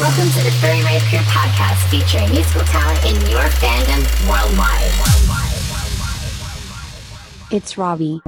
Welcome to the Furry Rave Crew podcast featuring musical talent in your fandom worldwide. It's Robbie.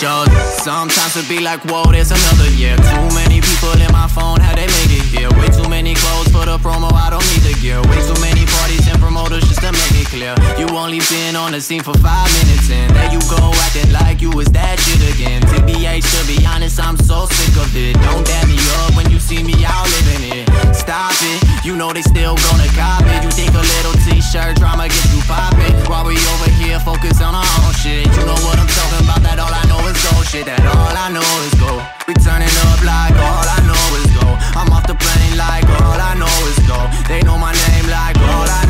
Shows. Sometimes it be like, whoa, there's another year. Too many people in my phone, how they made it here. Way too many clothes for the promo, I don't need the gear. Way too many parties and promoters just to make it clear. You only been on the scene for five minutes and there you go acting like you was that shit again. TBH, to be honest, I'm so sick of it. Don't dab me up when you see me out living it. Stop it, you know they still gonna cop it. You think a little t-shirt drama gets you poppin'? While we over here focus on our own shit. You know what I'm talking about, that all I know is go shit. That all I know is go. We turning up like all I know is go. I'm off the plane like all I know is go. They know my name like all I know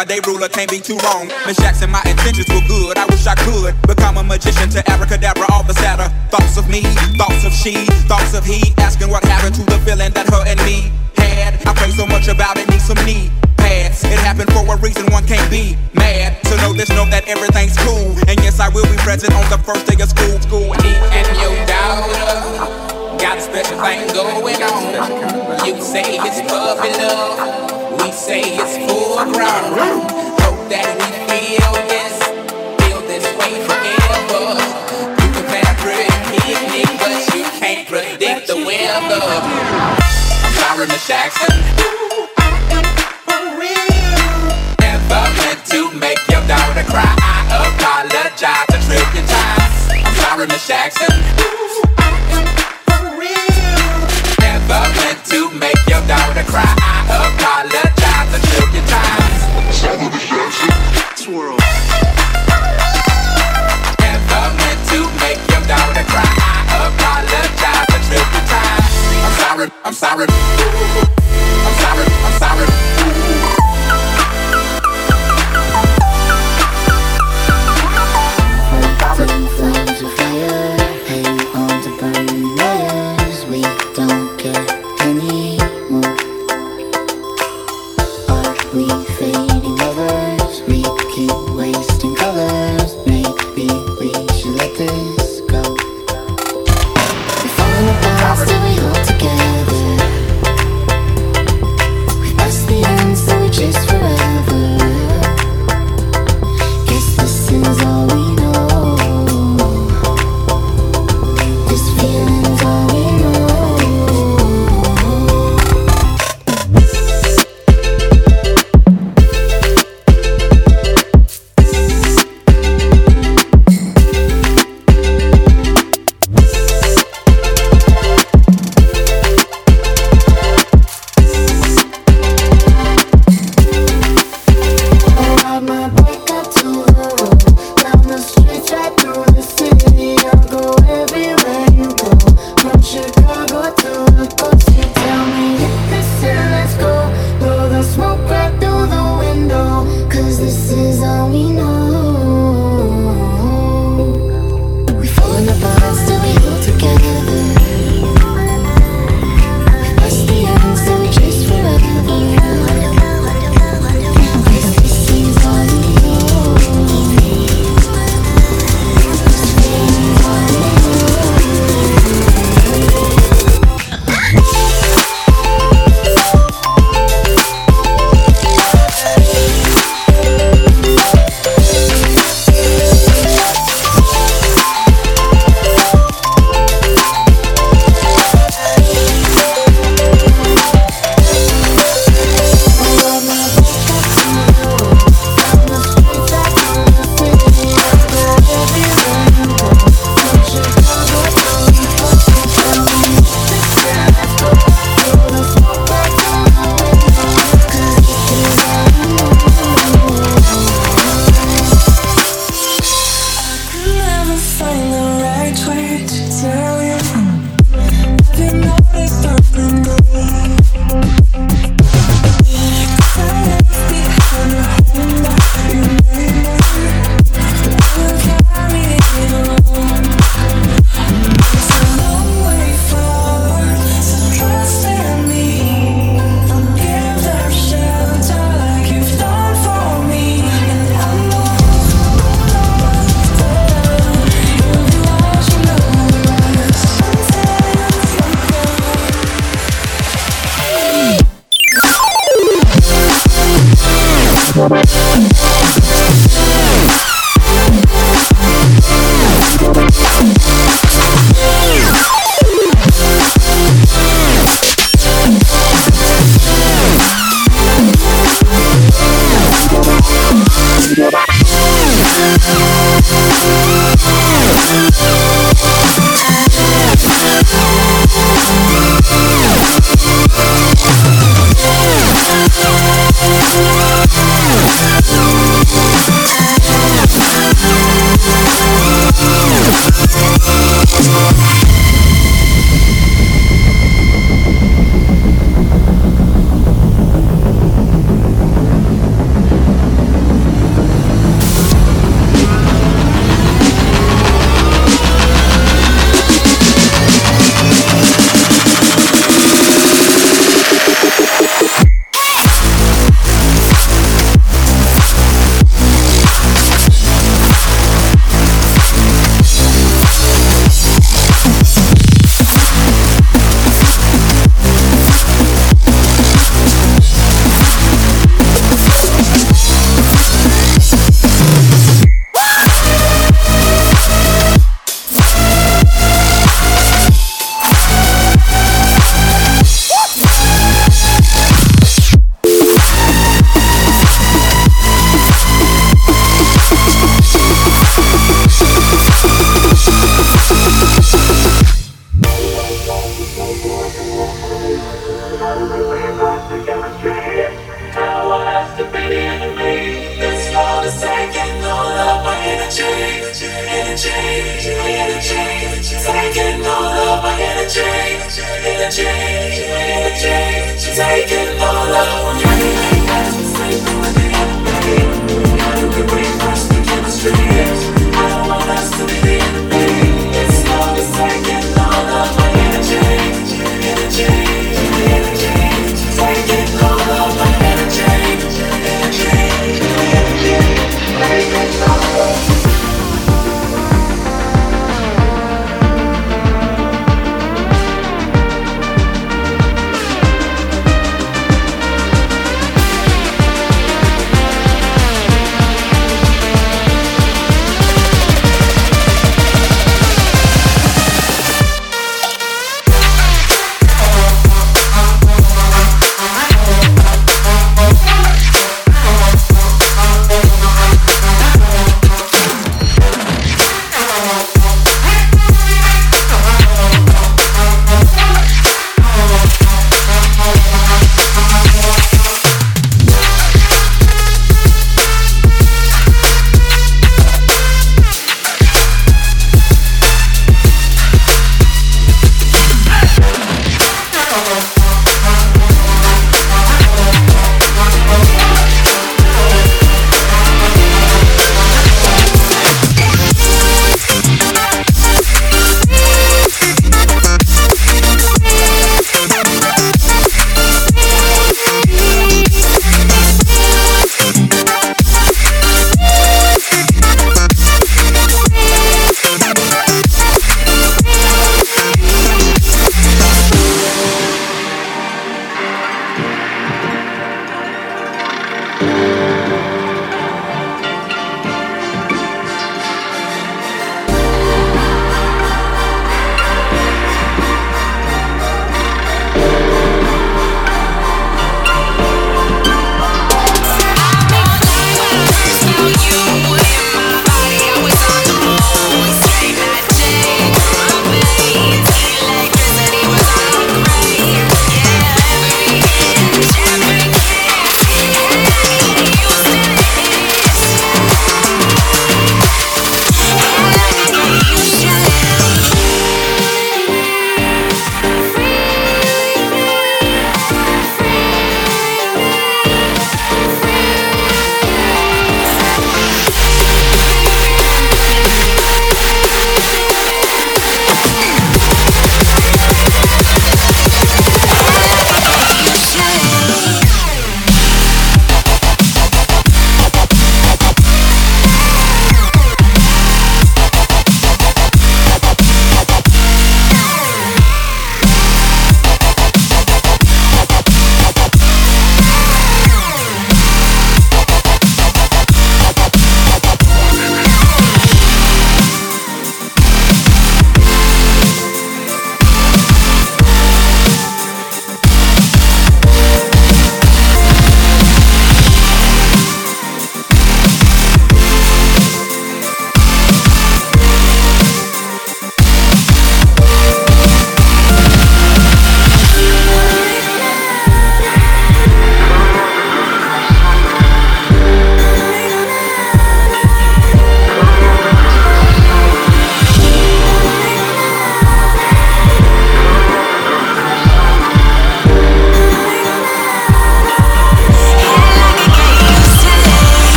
by day ruler can't be too wrong. Miss Jackson, my intentions were good. I wish I could become a magician to abracadabra all the sadder. Thoughts of me, thoughts of she, thoughts of he. Asking what happened to the feeling that her and me had. I pray so much about it, need some knee pads. It happened for a reason, one can't be mad. So know this, know that everything's cool. And yes, I will be present on the first day of school. School, me and your daughter got a special thing going on. You say it's puppy love, we say it's full grown. Hope that we feel this, feel this way forever. You can plan a pretty picnic, but you can't predict the weather. Sorry, Miss Jackson. Never meant to make your daughter cry. I apologize a trillion times. I'm sorry, Miss Jackson. Never meant to make your daughter cry. I apologize a trillion times. Swirl. Never meant to make your daughter cry. I apologize a trillion times. I'm sorry, sorry, I'm sorry. I'm sorry, I'm sorry.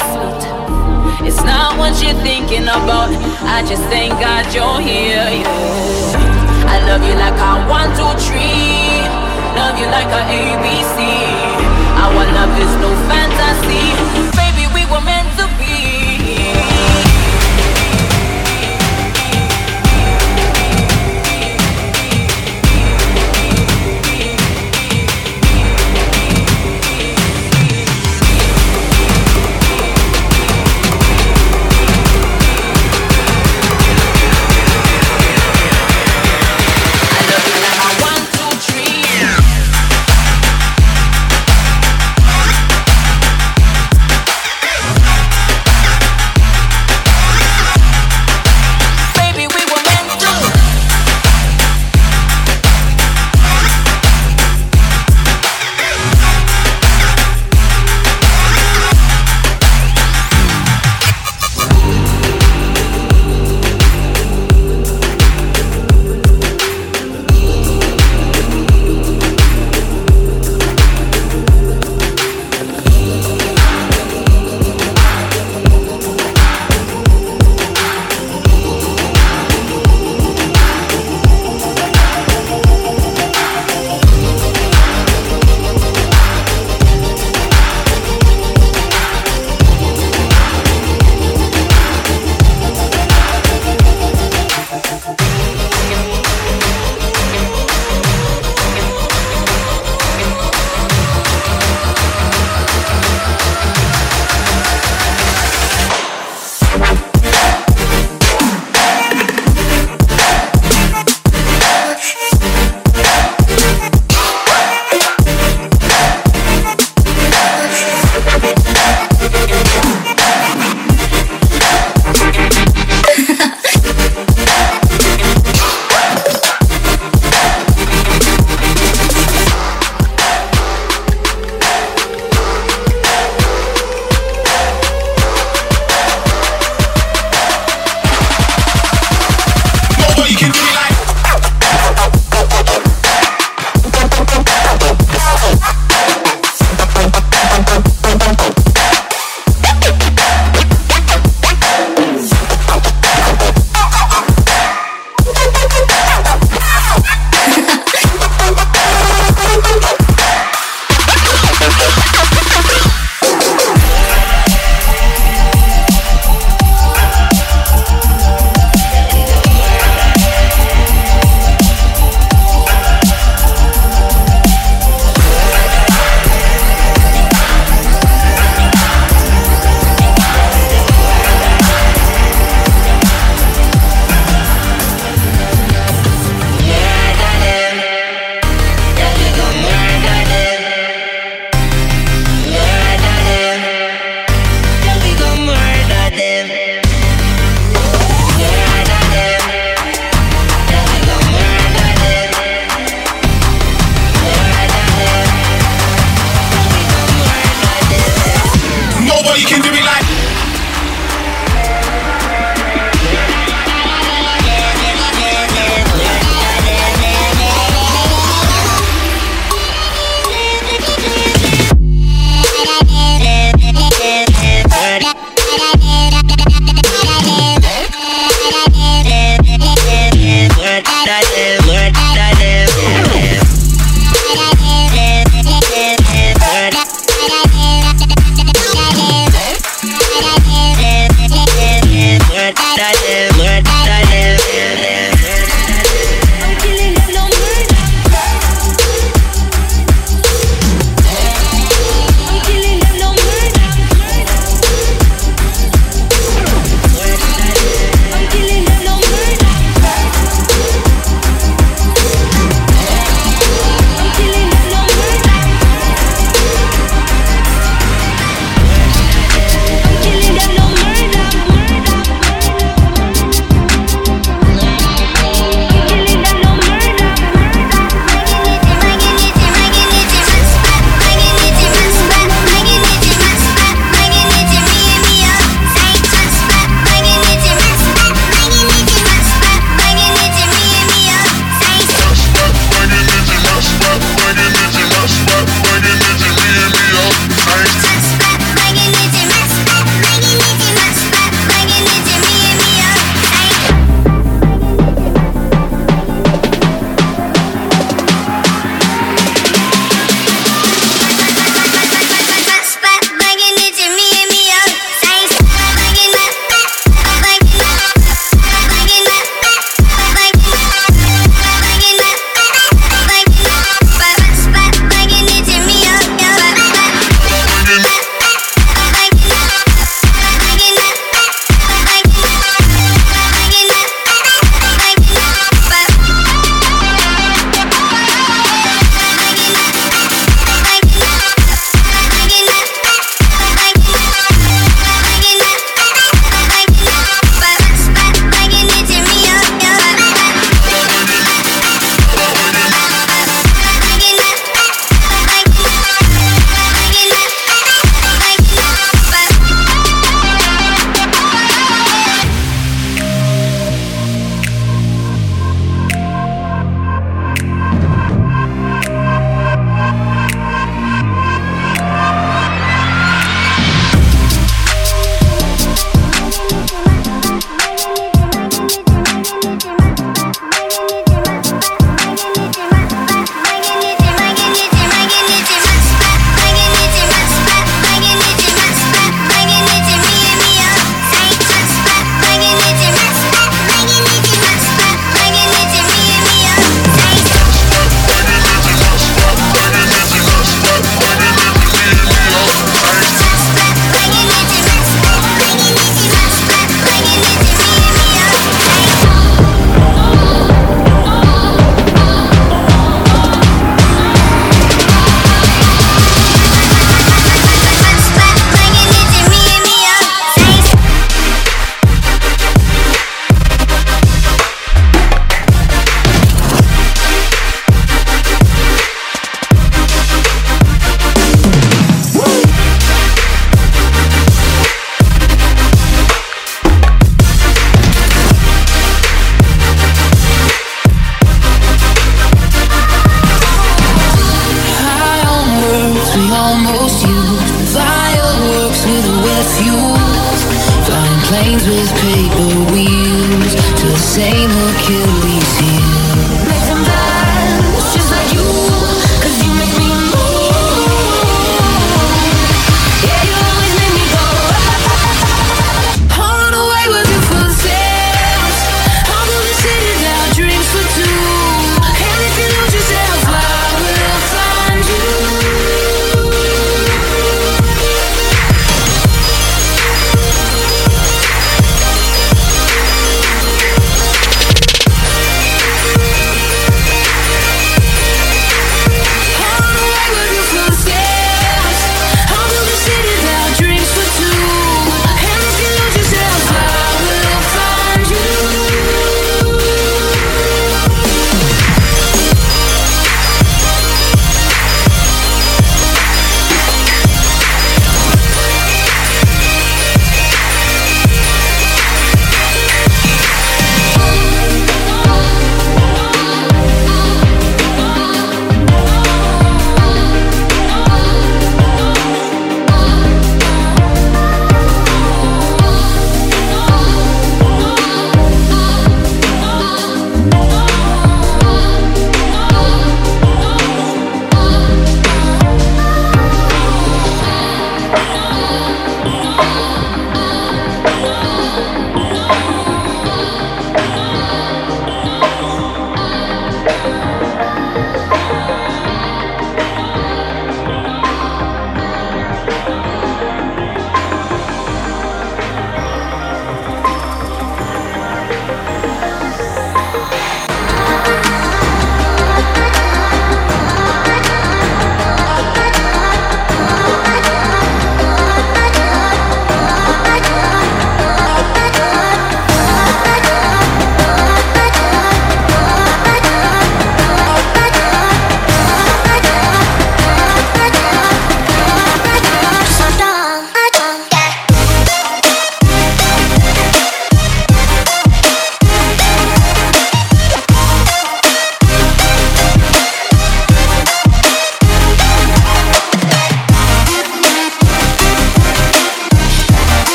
Sweet. It's not what you're thinking about. I just thank God you're here. Yeah. I love you like I one, two, three. Love you like a ABC. Our love is no fantasy.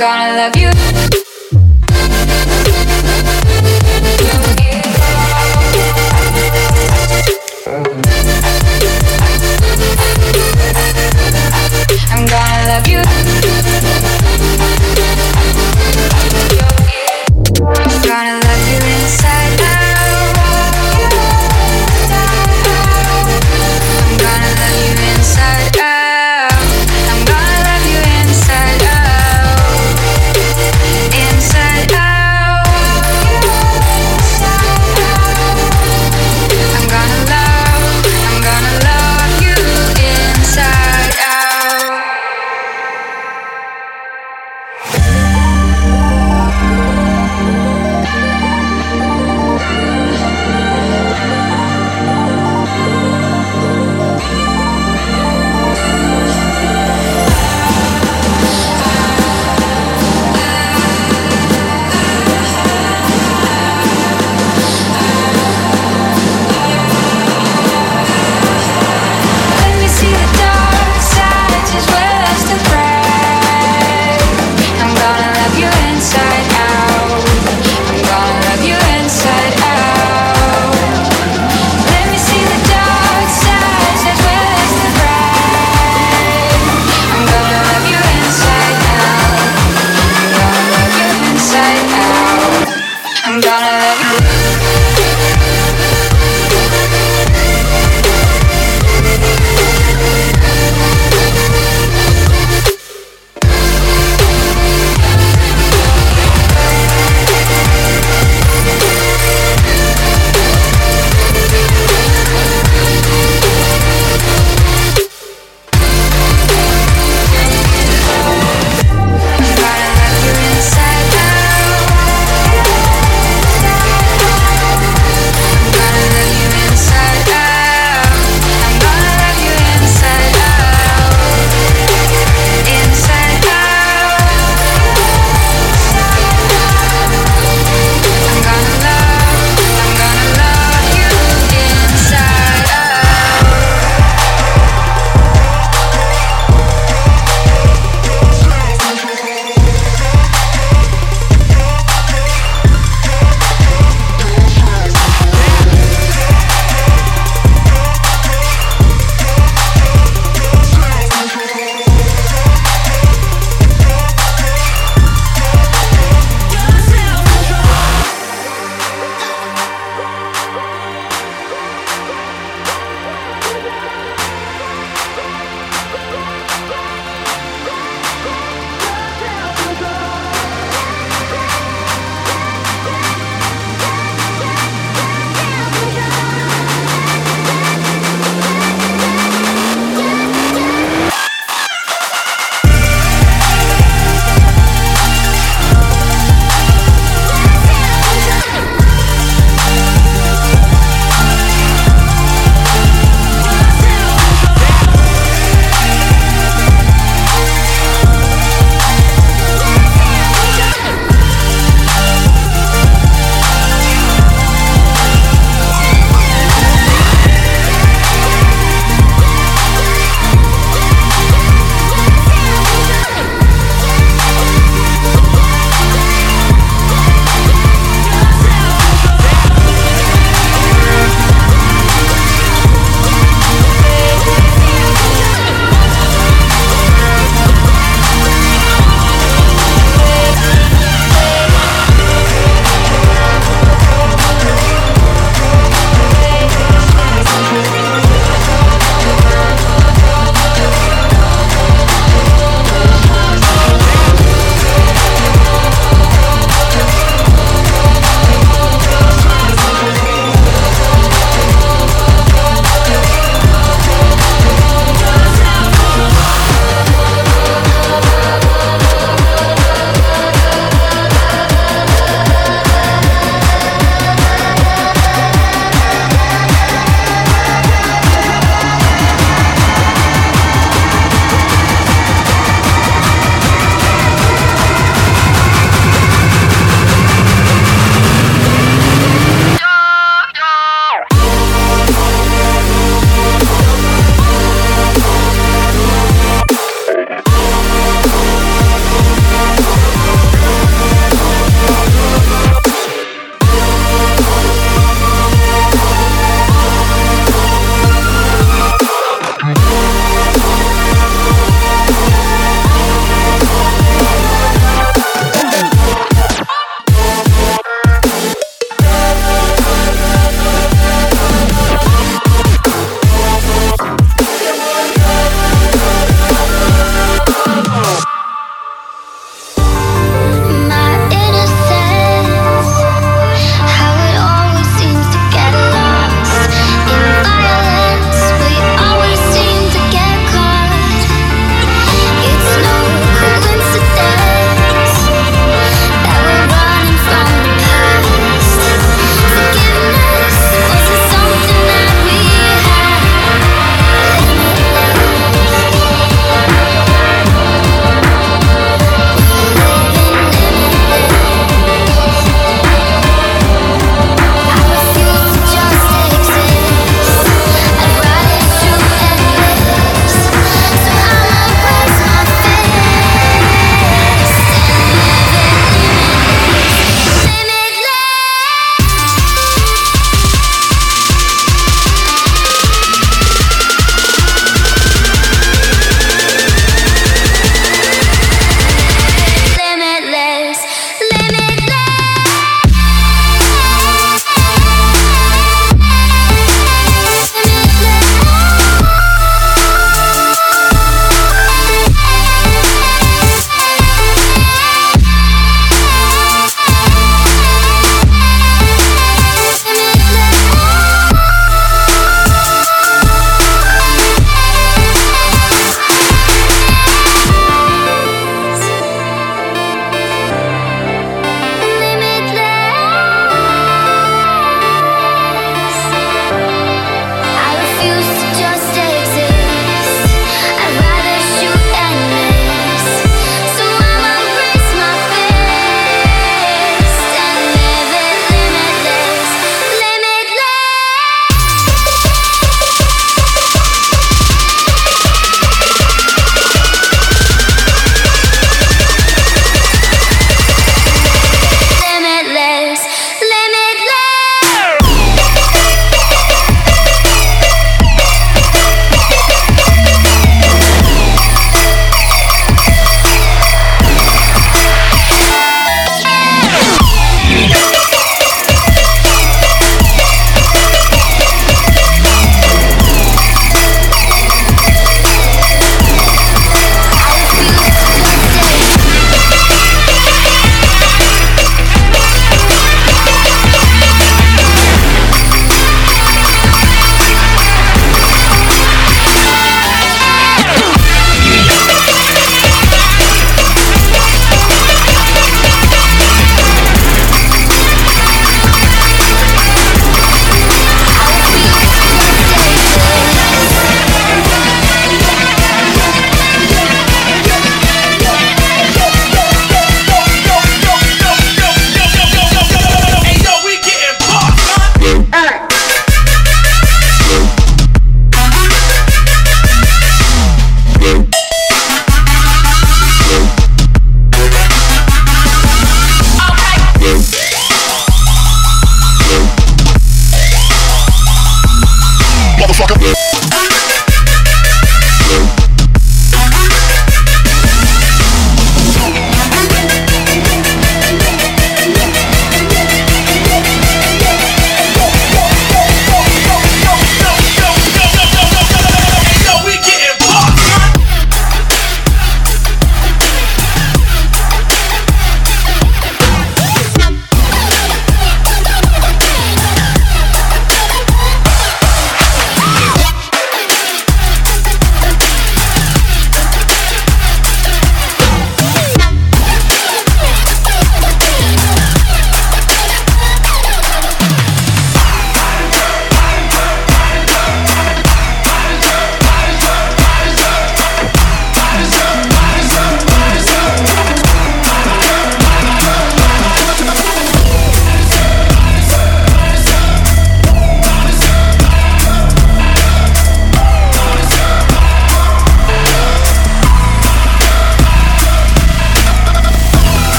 Gonna love you.